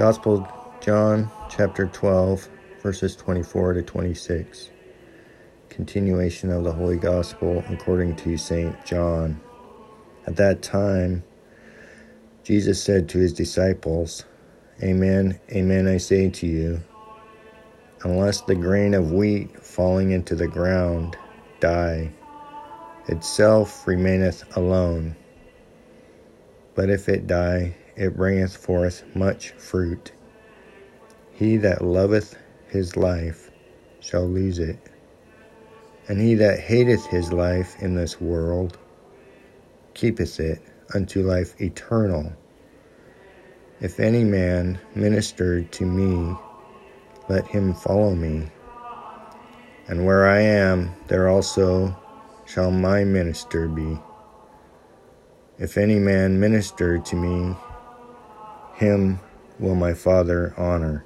Gospel John chapter 12 verses 24 to 26. Continuation of the Holy Gospel according to St. John. At that time, Jesus said to his disciples, Amen, amen, I say to you, unless the grain of wheat falling into the ground die, itself remaineth alone. But if it die, it bringeth forth much fruit. He that loveth his life shall lose it, and he that hateth his life in this world keepeth it unto life eternal. If any man minister to me, let him follow me. And where I am, there also shall my minister be. If any man minister to me, him will my Father honor.